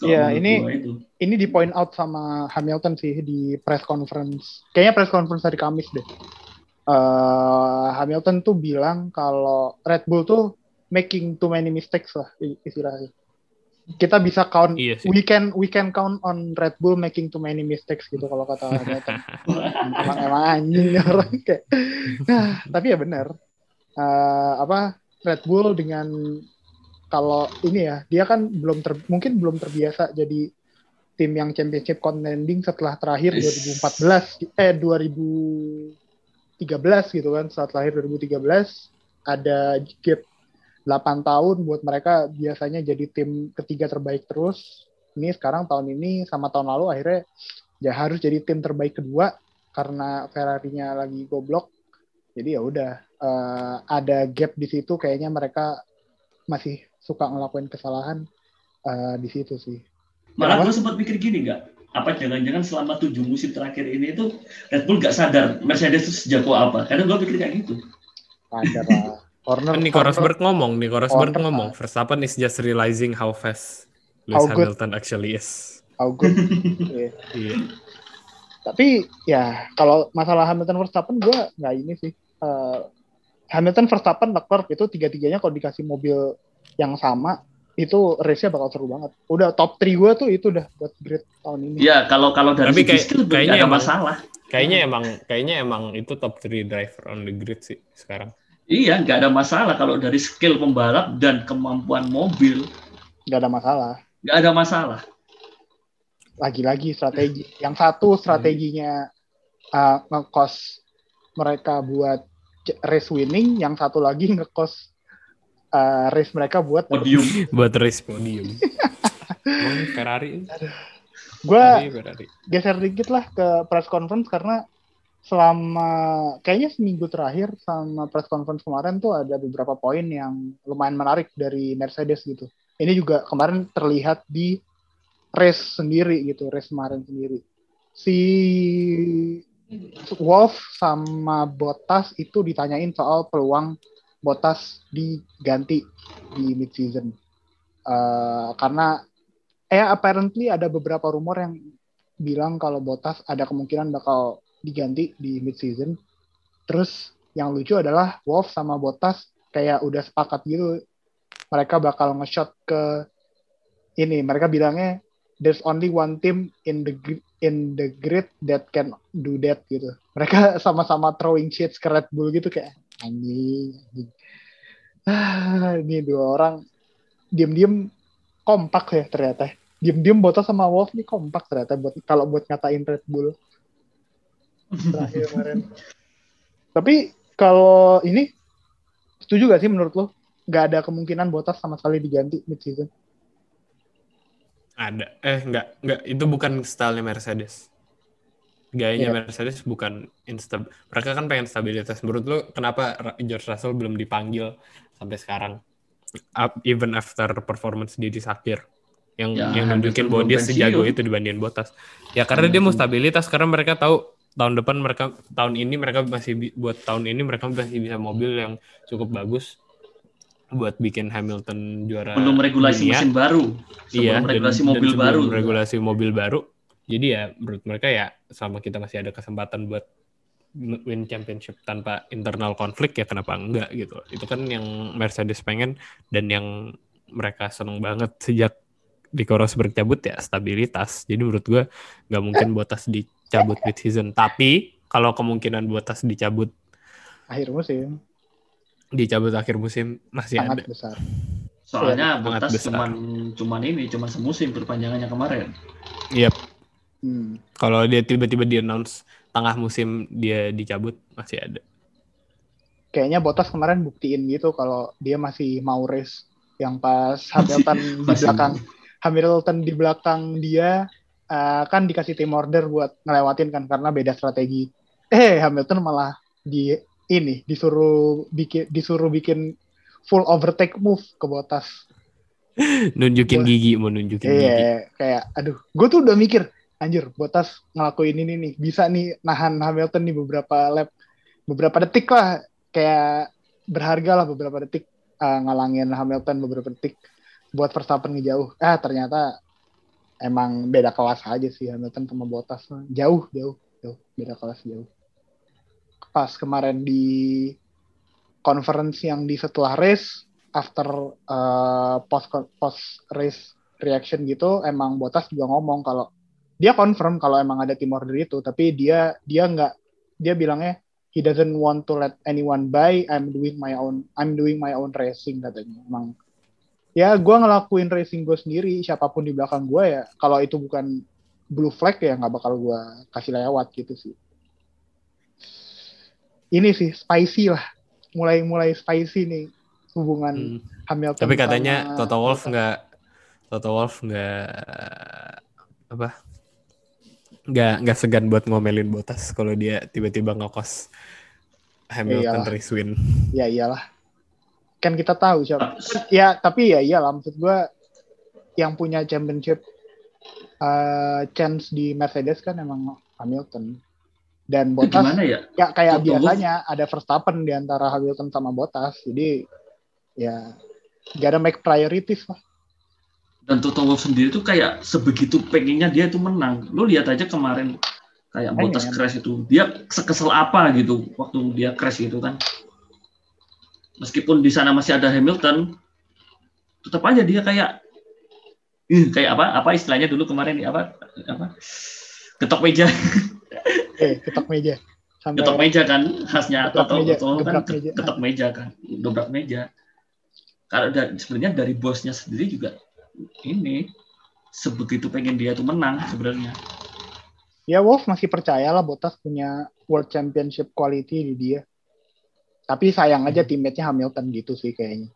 Iya, menurut ini- itu. ini di point out sama Hamilton sih di press conference. Kayaknya press conference hari Kamis deh. Eh, Hamilton tuh bilang kalau Red Bull tuh making too many mistakes lah istilahnya. Kita bisa count, Iya sih. we can we can count on Red Bull making too many mistakes gitu kalau kata Hamilton. [LAUGHS] emang emang anjing orang kayak. Nah, tapi ya benar. Eh, apa Red Bull dengan kalau ini ya dia kan belum ter, mungkin belum terbiasa jadi tim yang championship contending setelah terakhir Yes. 2014 eh 2013 gitu kan setelah terakhir 2013 ada gap 8 tahun buat mereka biasanya jadi tim ketiga terbaik terus. Ini sekarang tahun ini sama tahun lalu akhirnya ya harus jadi tim terbaik kedua karena Ferrari-nya lagi goblok. Jadi ya udah eh, ada gap di situ kayaknya mereka masih suka ngelakuin kesalahan eh, di situ sih. Malah gue sempat mikir gini nggak apa jangan-jangan selama tujuh musim terakhir ini itu Red Bull gak sadar Mercedes itu sejago apa karena gue pikir kayak gitu ada lah corner Nico corner- Rosberg ngomong, Nico Rosberg Corner. ngomong, Verstappen is just realizing how fast How Lewis good. Hamilton actually is. how good. [LAUGHS] Iya. Iya. Tapi ya kalau masalah Hamilton Verstappen gue nggak ini sih. Eh, Hamilton Verstappen Leclerc itu tiga-tiganya kalau dikasih mobil yang sama itu race-nya bakal seru banget. Udah top 3 gue tuh itu udah buat grid tahun ini. ya kalau kalau dari Tapi kayak- skill kayaknya ada emang- masalah Kayaknya emang kayaknya emang itu top 3 driver on the grid sih sekarang. iya nggak ada masalah kalau dari skill pembalap dan kemampuan mobil Nggak ada masalah. nggak ada masalah Lagi-lagi strategi. Yang satu strateginya uh, ngekos mereka buat race winning, yang satu lagi ngekos uh, race mereka buat podium [LAUGHS] Buat race podium. [LAUGHS] Ferrari. gue geser dikit lah ke press conference karena selama kayaknya seminggu terakhir sama press conference kemarin tuh ada beberapa poin yang lumayan menarik dari Mercedes gitu. Ini juga kemarin terlihat di race sendiri gitu, race kemarin sendiri. Si Wolf sama Bottas itu ditanyain soal peluang Bottas diganti di mid season. karena eh apparently ada beberapa rumor yang bilang kalau Bottas ada kemungkinan bakal diganti di mid season. Terus yang lucu adalah Wolf sama Bottas kayak udah sepakat gitu mereka bakal nge-shot ke ini mereka bilangnya there's only one team in the in the grid that can do that gitu. Mereka [LAUGHS] sama-sama throwing shades ke Red Bull gitu kayak anjing. Ah, ini dua orang diem-diem kompak ya ternyata. Diem-diem Bottas sama Wolf nih kompak ternyata buat kalau buat ngatain Red Bull. Tapi kalau ini setuju gak sih menurut lo? Gak ada kemungkinan Bottas sama sekali diganti mid season. Ada. Eh enggak, enggak itu bukan stylenya Mercedes. Gayanya Iya. Mercedes bukan instab. Mereka kan pengen stabilitas. Menurut lu kenapa George Russell belum dipanggil sampai sekarang? Up, even after performance dia di Sakir. Yang Ya, yang nunjukin bahwa dia sejago itu dibandingin Bottas. Ya karena dia mau Hamilton. stabilitas karena mereka tahu tahun depan mereka tahun ini mereka masih buat tahun ini mereka masih bisa mobil yang cukup bagus buat bikin Hamilton juara belum regulasi dunia. mesin baru sebelum Iya, dan- regulasi dan mobil sebelum baru Regulasi mobil baru. Jadi ya menurut mereka ya sama kita masih ada kesempatan buat win championship tanpa internal konflik ya kenapa enggak gitu. Itu kan yang Mercedes pengen dan yang mereka seneng banget sejak di Rosberg cabut ya stabilitas. Jadi menurut gua nggak mungkin Bottas dicabut mid season. Tapi kalau kemungkinan Bottas dicabut Akhir musim. dicabut akhir musim masih sangat ada. besar. Soalnya Bottas besar. cuman cuman ini, cuman semusim perpanjangannya kemarin. Iya, Hmm. kalau dia tiba-tiba di announce tengah musim dia dicabut masih ada. Kayaknya Bottas kemarin buktiin gitu kalau dia masih mau race yang pas Hamilton [LAUGHS] di belakang Hamilton di belakang dia eh, kan dikasih tim order buat ngelewatin kan karena beda strategi. Eh Hamilton malah di ini disuruh bikin disuruh bikin full overtake move ke Bottas. [LAUGHS] Nunjukin gigi mau nunjukin Iya, gigi. kayak aduh, gue tuh udah mikir, anjir, Bottas ngelakuin ini nih, bisa nih nahan Hamilton nih beberapa lap, beberapa detik lah, kayak berharga lah beberapa detik eh, ngalangin Hamilton beberapa detik buat Verstappen ngejauh. Ah ternyata emang beda kelas aja sih Hamilton sama Bottas, jauh, jauh, jauh, beda kelas jauh. Pas kemarin di conference yang di setelah race, after uh, post post race reaction gitu emang Botas juga ngomong kalau dia confirm kalau emang ada tim order itu tapi dia dia nggak dia bilangnya he doesn't want to let anyone buy I'm doing my own I'm doing my own racing katanya. Emang ya gue ngelakuin racing gue sendiri siapa pun di belakang gue ya kalau itu bukan blue flag ya nggak bakal gue kasih lewat gitu sih. Ini sih spicy lah. Mulai mulai spicy nih hubungan Hmm. Hamilton Tapi katanya sama Toto Wolff nggak Toto Wolff nggak apa nggak nggak segan buat ngomelin Bottas kalau dia tiba-tiba ngekos Hamilton Iyalah. race win. ya iyalah. Kan kita tahu siapa ya tapi ya iyalah. Maksud gue yang punya championship eh, chance di Mercedes kan emang Hamilton. Dan Bottas gimana ya? ya kayak Wolff- biasanya ada Verstappen di antara Hamilton sama Bottas jadi ya gak ada make priorities lah Dan Toto Wolff sendiri tuh kayak sebegitu pengennya dia tuh menang. Lu lihat aja kemarin kayak Pengen. Bottas crash itu, dia sekesel apa gitu waktu dia crash gitu kan. Meskipun di sana masih ada Hamilton, tetap aja dia kayak Ih, kayak apa? Apa istilahnya dulu kemarin apa? Apa? Ketok meja, [LAUGHS] eh ketok meja sampai ketok meja kan khasnya Toto, Toto kan meja. ketok meja kan, dobrak meja. Kalau da- sebenarnya dari bosnya sendiri juga ini sebegitu pengen dia tuh menang sebenarnya. ya Wolf masih percaya lah Bottas punya World Championship quality di dia tapi sayang aja teammate-nya Hamilton gitu sih kayaknya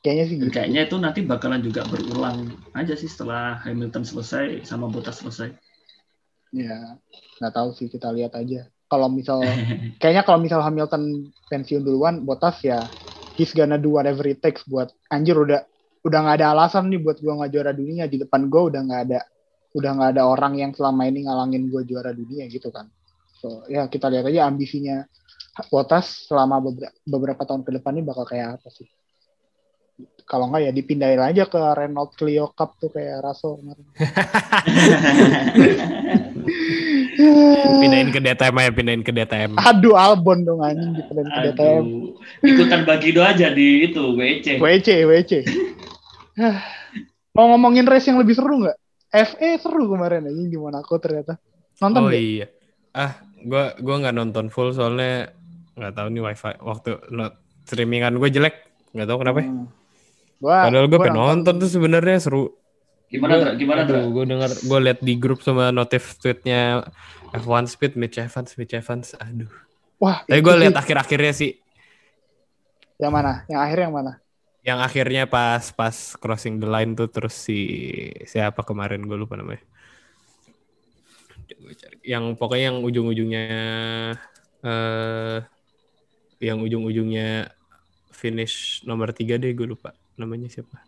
kayaknya sih gitu kayaknya itu nanti bakalan juga berulang aja sih setelah Hamilton selesai sama Bottas selesai. Ya, nggak tahu sih kita lihat aja. Kalau misal, [LAUGHS] kayaknya kalau misal Hamilton pensiun duluan, Bottas ya, he's gonna do whatever it takes buat anjir udah udah nggak ada alasan nih buat gua nggak juara dunia di depan gua udah nggak ada udah nggak ada orang yang selama ini ngalangin gua juara dunia gitu kan. So ya kita lihat aja ambisinya Bottas selama beberapa, beberapa tahun ke depan ini bakal kayak apa sih. Kalau nggak ya dipindahin aja ke Renault Clio Cup tuh kayak Russell kemarin. [LAUGHS] Pindahin ke DTM ya, pindahin ke DTM. Aduh Albon dong anjing dipindahin ke DTM. Aduh, ikutan bagido aja di itu WC. WC, WC. Hah. Mau ngomongin race yang lebih seru nggak? FE seru kemarin anjing di Monaco ternyata. Nonton Oh iya. Ah, gua gua nggak nonton full soalnya nggak tahu nih wifi waktu not streamingan gue jelek, nggak tahu kenapa. ya. Hmm. Gua, Padahal gue gua pengen nonton tuh sebenarnya seru. Gimana, Dra? Gimana, Dra? Gue denger, gue liat di grup sama notif tweetnya F1 Speed, Mitch Evans, Mitch Evans. Aduh. Wah, Tapi gue liat akhir-akhirnya sih, yang mana? Yang akhir yang mana? yang akhirnya pas pas crossing the line tuh terus si siapa kemarin gue lupa namanya. Gua cari. Yang pokoknya yang ujung-ujungnya eh yang ujung-ujungnya finish nomor tiga deh gue lupa namanya siapa.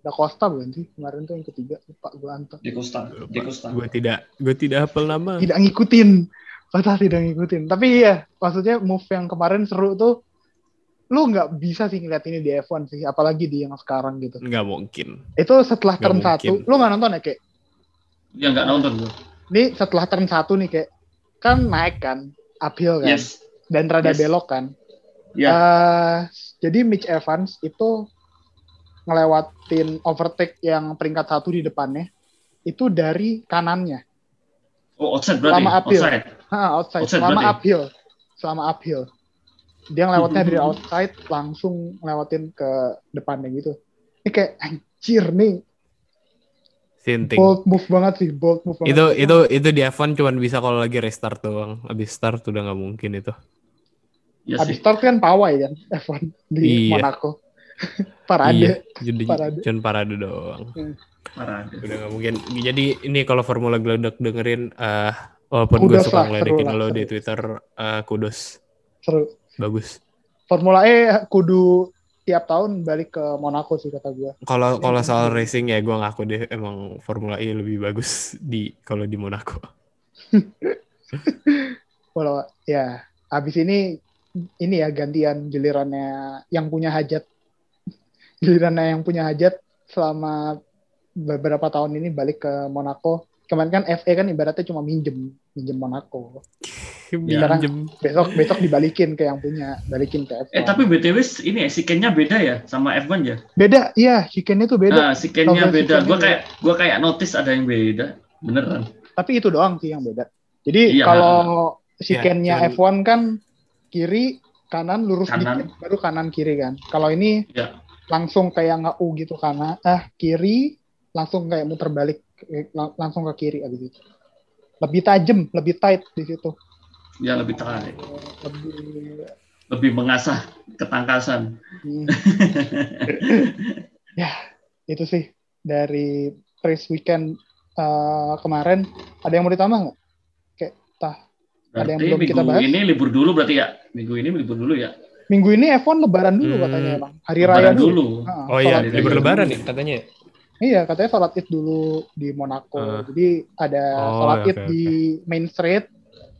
Da Costa bukan sih? Kemarin tuh yang ketiga, lupa gue antar. Di Costa. Di Costa. Gue tidak gue tidak hafal nama. Tidak ngikutin. Costa tidak ngikutin. Tapi iya, maksudnya move yang kemarin seru tuh lu nggak bisa sih ngeliat ini di F1 sih, apalagi di yang sekarang gitu. Nggak mungkin. Itu setelah Nggak turn mungkin. satu, lu nggak nonton ya kayak? Ya nggak nonton gue. Ini setelah turn satu nih kayak kan naik kan, uphill kan, Yes. dan rada Yes. belok kan. Ya. Eh, jadi Mitch Evans itu ngelewatin overtake yang peringkat satu di depannya itu dari kanannya. Oh, outside berarti. Lama uphill. Outside. Ha, outside. Outside selama berarti? uphill. Selama uphill. dia ngelewatnya dari [LAUGHS] outside langsung ngelewatin ke depannya gitu. Ini kayak anjir nih, Sinting. bold move banget sih, bold move banget. Itu itu itu di F1 cuman bisa kalau lagi restart doang. Abis start udah nggak mungkin itu. Ya Habis sih. start kan pawai kan F1 di Iya. Monaco. [LAUGHS] Parade. Iya, jadi Parade. cuman parade doang. Parah. Udah nggak mungkin. Jadi ini kalau Formula Gledek dengerin eh walaupun gue suka ngeledekin lo di. Twitter eh, kudos. Seru. Bagus. Formula E kudu tiap tahun balik ke Monaco sih kata gue. Kalau kalau soal racing ya gue ngaku deh emang Formula E lebih bagus di kalau di Monaco. [LAUGHS] Kalau ya habis ini ini ya gantian gilirannya yang punya hajat. Gilirannya yang punya hajat selama beberapa tahun ini balik ke Monaco. Kemarin kan FA kan ibaratnya cuma minjem, minjem Monaco. [LAUGHS] Ya. Minjem. Besok besok dibalikin ke yang punya, balikin ke F1. Eh tapi BTW ini ya, sikennya beda ya sama F1 ya? beda, iya, chicken-nya tuh beda. Nah, sikennya beda. sikennya Gua beda. kayak gua kayak notice ada yang beda. Beneran. Tapi itu doang sih yang beda. Jadi Iya. kalau chicken-nya Ya, cuman- F1 kan kiri, kanan, lurus Kanan. dikit, baru kanan kiri kan. Kalau ini Ya. Langsung kayak nggak U gitu kanan, ah kiri, langsung kayak muter balik eh, lang- langsung ke kiri abis itu. Lebih tajam, lebih tight di situ. Ya lebih tertarik. Lebih Lebih mengasah ketangkasan. hmm. [LAUGHS] ya itu sih dari race weekend eh, kemarin. Ada yang mau ditambah nggak? Kayak tah Ada yang belum minggu kita bahas? ini libur dulu berarti ya? Minggu ini libur dulu ya? Minggu ini F1 lebaran dulu Hmm, katanya emang. Hari Lebaran raya dulu. dulu. Heeh, Oh iya, libur lebaran ya katanya. Iya, katanya sholat id dulu di Monaco. Ah. Jadi ada Oh, sholat id oke, di Main Street.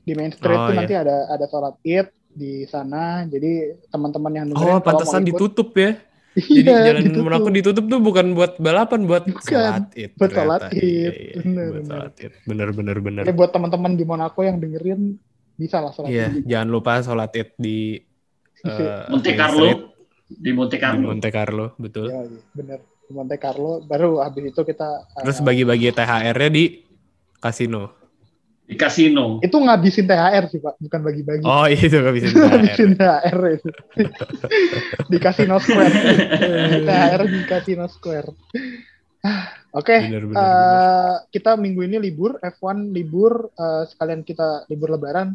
Di Main Street Oh, tuh iya. nanti ada ada sholat id di sana. Jadi teman-teman yang dengerin Oh, pantesan ikut- ditutup ya. [LAUGHS] Jadi Iya, jalan ditutup. Monaco ditutup tuh bukan buat balapan, buat Bukan, sholat id. buat sholat Id. Iya, iya, Bener, buat bener. sholat id. Bener, bener, bener. Jadi buat teman-teman di Monaco yang dengerin bisa lah sholat Iya, id. jangan lupa sholat id di eh, [LAUGHS] Monte Carlo. Street, Di Monte di Carlo. Monte Carlo, betul. Iya, iya, bener. Di Monte Carlo. Baru habis itu kita uh, Terus bagi-bagi THR-nya di kasino. Di kasino. itu ngabisin THR sih pak, bukan bagi-bagi. Oh, itu gak bisa ngabisin [LAUGHS] THR. THR itu. [LAUGHS] di Casino Square. THR di Casino Square. [SIGHS] Oke, Bener, bener, eh, bener. kita minggu ini libur, F1 libur, eh, sekalian kita libur Lebaran.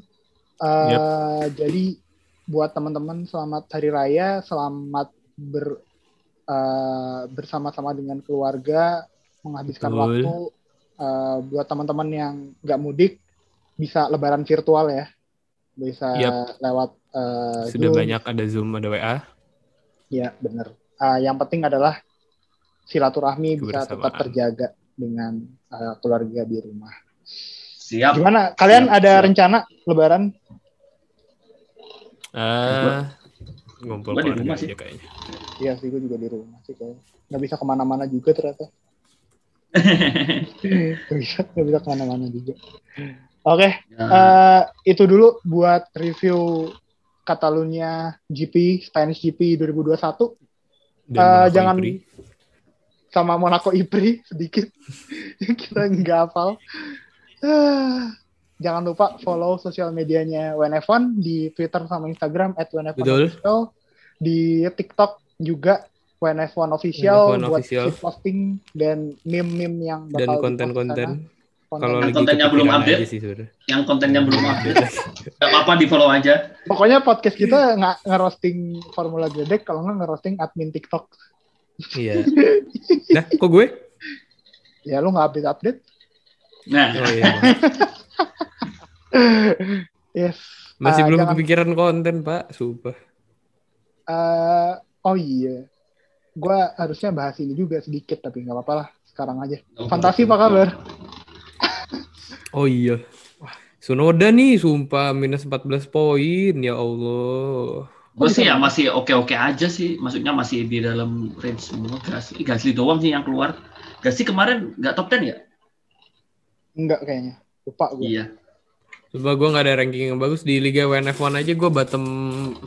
Eh, Jadi buat teman-teman selamat Hari Raya, selamat ber eh, bersama-sama dengan keluarga, menghabiskan Betul. waktu. Eh, buat teman-teman yang nggak mudik, bisa Lebaran virtual ya, bisa Yap. lewat eh, Sudah Zoom. banyak ada Zoom, ada WA. Ya, benar. Ah, yang penting adalah silaturahmi bisa tetap terjaga dengan ah, keluarga di rumah. Siap. Gimana? Kalian Siap, ada siap. rencana Lebaran? Eh, ngumpul gua di rumah aja sih. kayaknya. Iya sih, gue juga di rumah sih kayaknya. Nggak bisa ke mana-mana juga ternyata. [LAUGHS] Nggak bisa, nggak bisa ke mana-mana juga. Oke, Ya, eh, itu dulu buat review Catalunya GP, Spanish GP 2021. Dan Eh, Monaco jangan Ipri. sama Monaco Ipri sedikit [LAUGHS] kita nggak hafal. Jangan lupa follow sosial medianya WNF1 di Twitter sama Instagram at WNF1 Betul. Official. Di TikTok juga WNF1 Official WNF1 buat Official. posting dan meme-meme yang dan bakal di-post konten-konten kalau Yang kontennya belum [LAUGHS] update. sih yang kontennya belum update. Gak apa-apa di follow aja. Pokoknya podcast kita nggak ngerosting Formula Gledek kalau nggak ngerosting admin TikTok. Iya. [LAUGHS] Nah, kok gue? Ya lu nggak update update. Nah, Oh iya. [LAUGHS] Yes. Masih Ah, belum jangan- kepikiran konten, Pak. Sumpah. Eh, oh iya, gua harusnya bahas ini juga sedikit tapi nggak apa-apa lah sekarang aja. Fantasi apa kabar? [LAUGHS] Oh iya. Sunoda nih, sumpah minus 14 poin. Ya Allah. gue sih ya masih oke-oke aja sih. Maksudnya masih di dalam range semua. Gasly, Gasly doang sih yang keluar. Gasly kemarin nggak top 10 ya? Enggak kayaknya. Lupa gue. Iya. Coba gue gak ada ranking yang bagus di Liga WNF1 aja gue bottom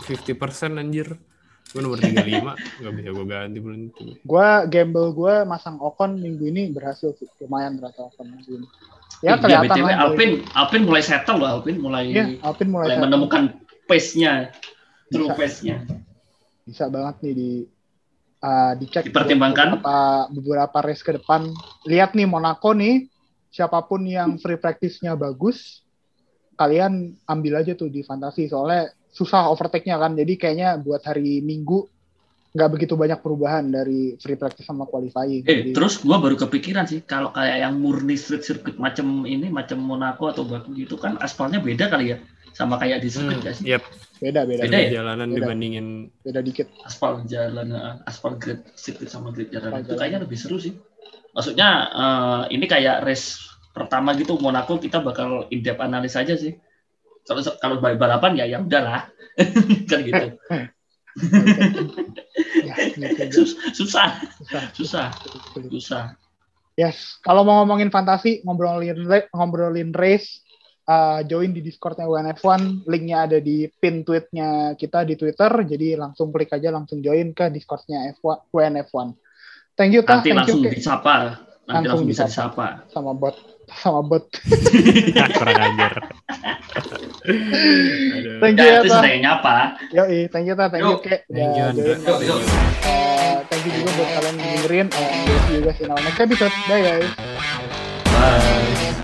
50% anjir. Gue nomor 35, gak bisa gue ganti. Gua gamble gue masang Ocon minggu ini berhasil sih. Lumayan ternyata Ocon minggu ini. Ya Iya, kelihatan BTW, lah. Alpin, Alpin mulai settle loh. Alpin mulai, Iya, Alpin mulai, mulai settle. menemukan pace-nya. true Bisa. face-nya. bisa banget nih di uh, dicek Dipertimbangkan. beberapa, beberapa race ke depan. Lihat nih Monaco nih, siapa pun yang free practice-nya bagus, kalian ambil aja tuh di fantasi soalnya susah overtake-nya kan. Jadi kayaknya buat hari Minggu nggak begitu banyak perubahan dari free practice sama qualifying. Eh, Jadi, terus gua baru kepikiran sih kalau kayak yang murni street circuit macam ini, macam Monaco atau Baku gitu kan aspalnya beda kali ya, sama kayak di circuit Hmm, sih? yep, beda beda Beda ya? jalanan Beda. dibandingin beda dikit. Aspal jalan, eh, aspal grid circuit sama grid jalan itu kayaknya lebih seru sih. Maksudnya eh, ini kayak race pertama gitu Monaco kita bakal in depth analis aja sih. Kalau kalau balapan ya ya udahlah [LAUGHS] kan gitu. ya, gitu, Sus- susah, susah. susah. Yes, kalau mau ngomongin fantasi, ngobrolin ngobrolin race, uh, join di Discordnya UNF1, linknya ada di pin tweetnya kita di Twitter, jadi langsung klik aja langsung join ke Discordnya F1, UNF1. Thank you, Tah. Nanti Thank langsung you, disapa, nanti Langsung langsung bisa disapa. sama bot, sama bot. [LAUGHS] kurang ajar. [LAUGHS] Thank you Ya, ya, itu Tah. nyapa. Yoi, thank you, Tah. Thank you, Yuk. Ke. Thank you. Uh, thank you juga buat kalian yang dengerin. We'll see you guys in our next episode. Bye, guys. Bye.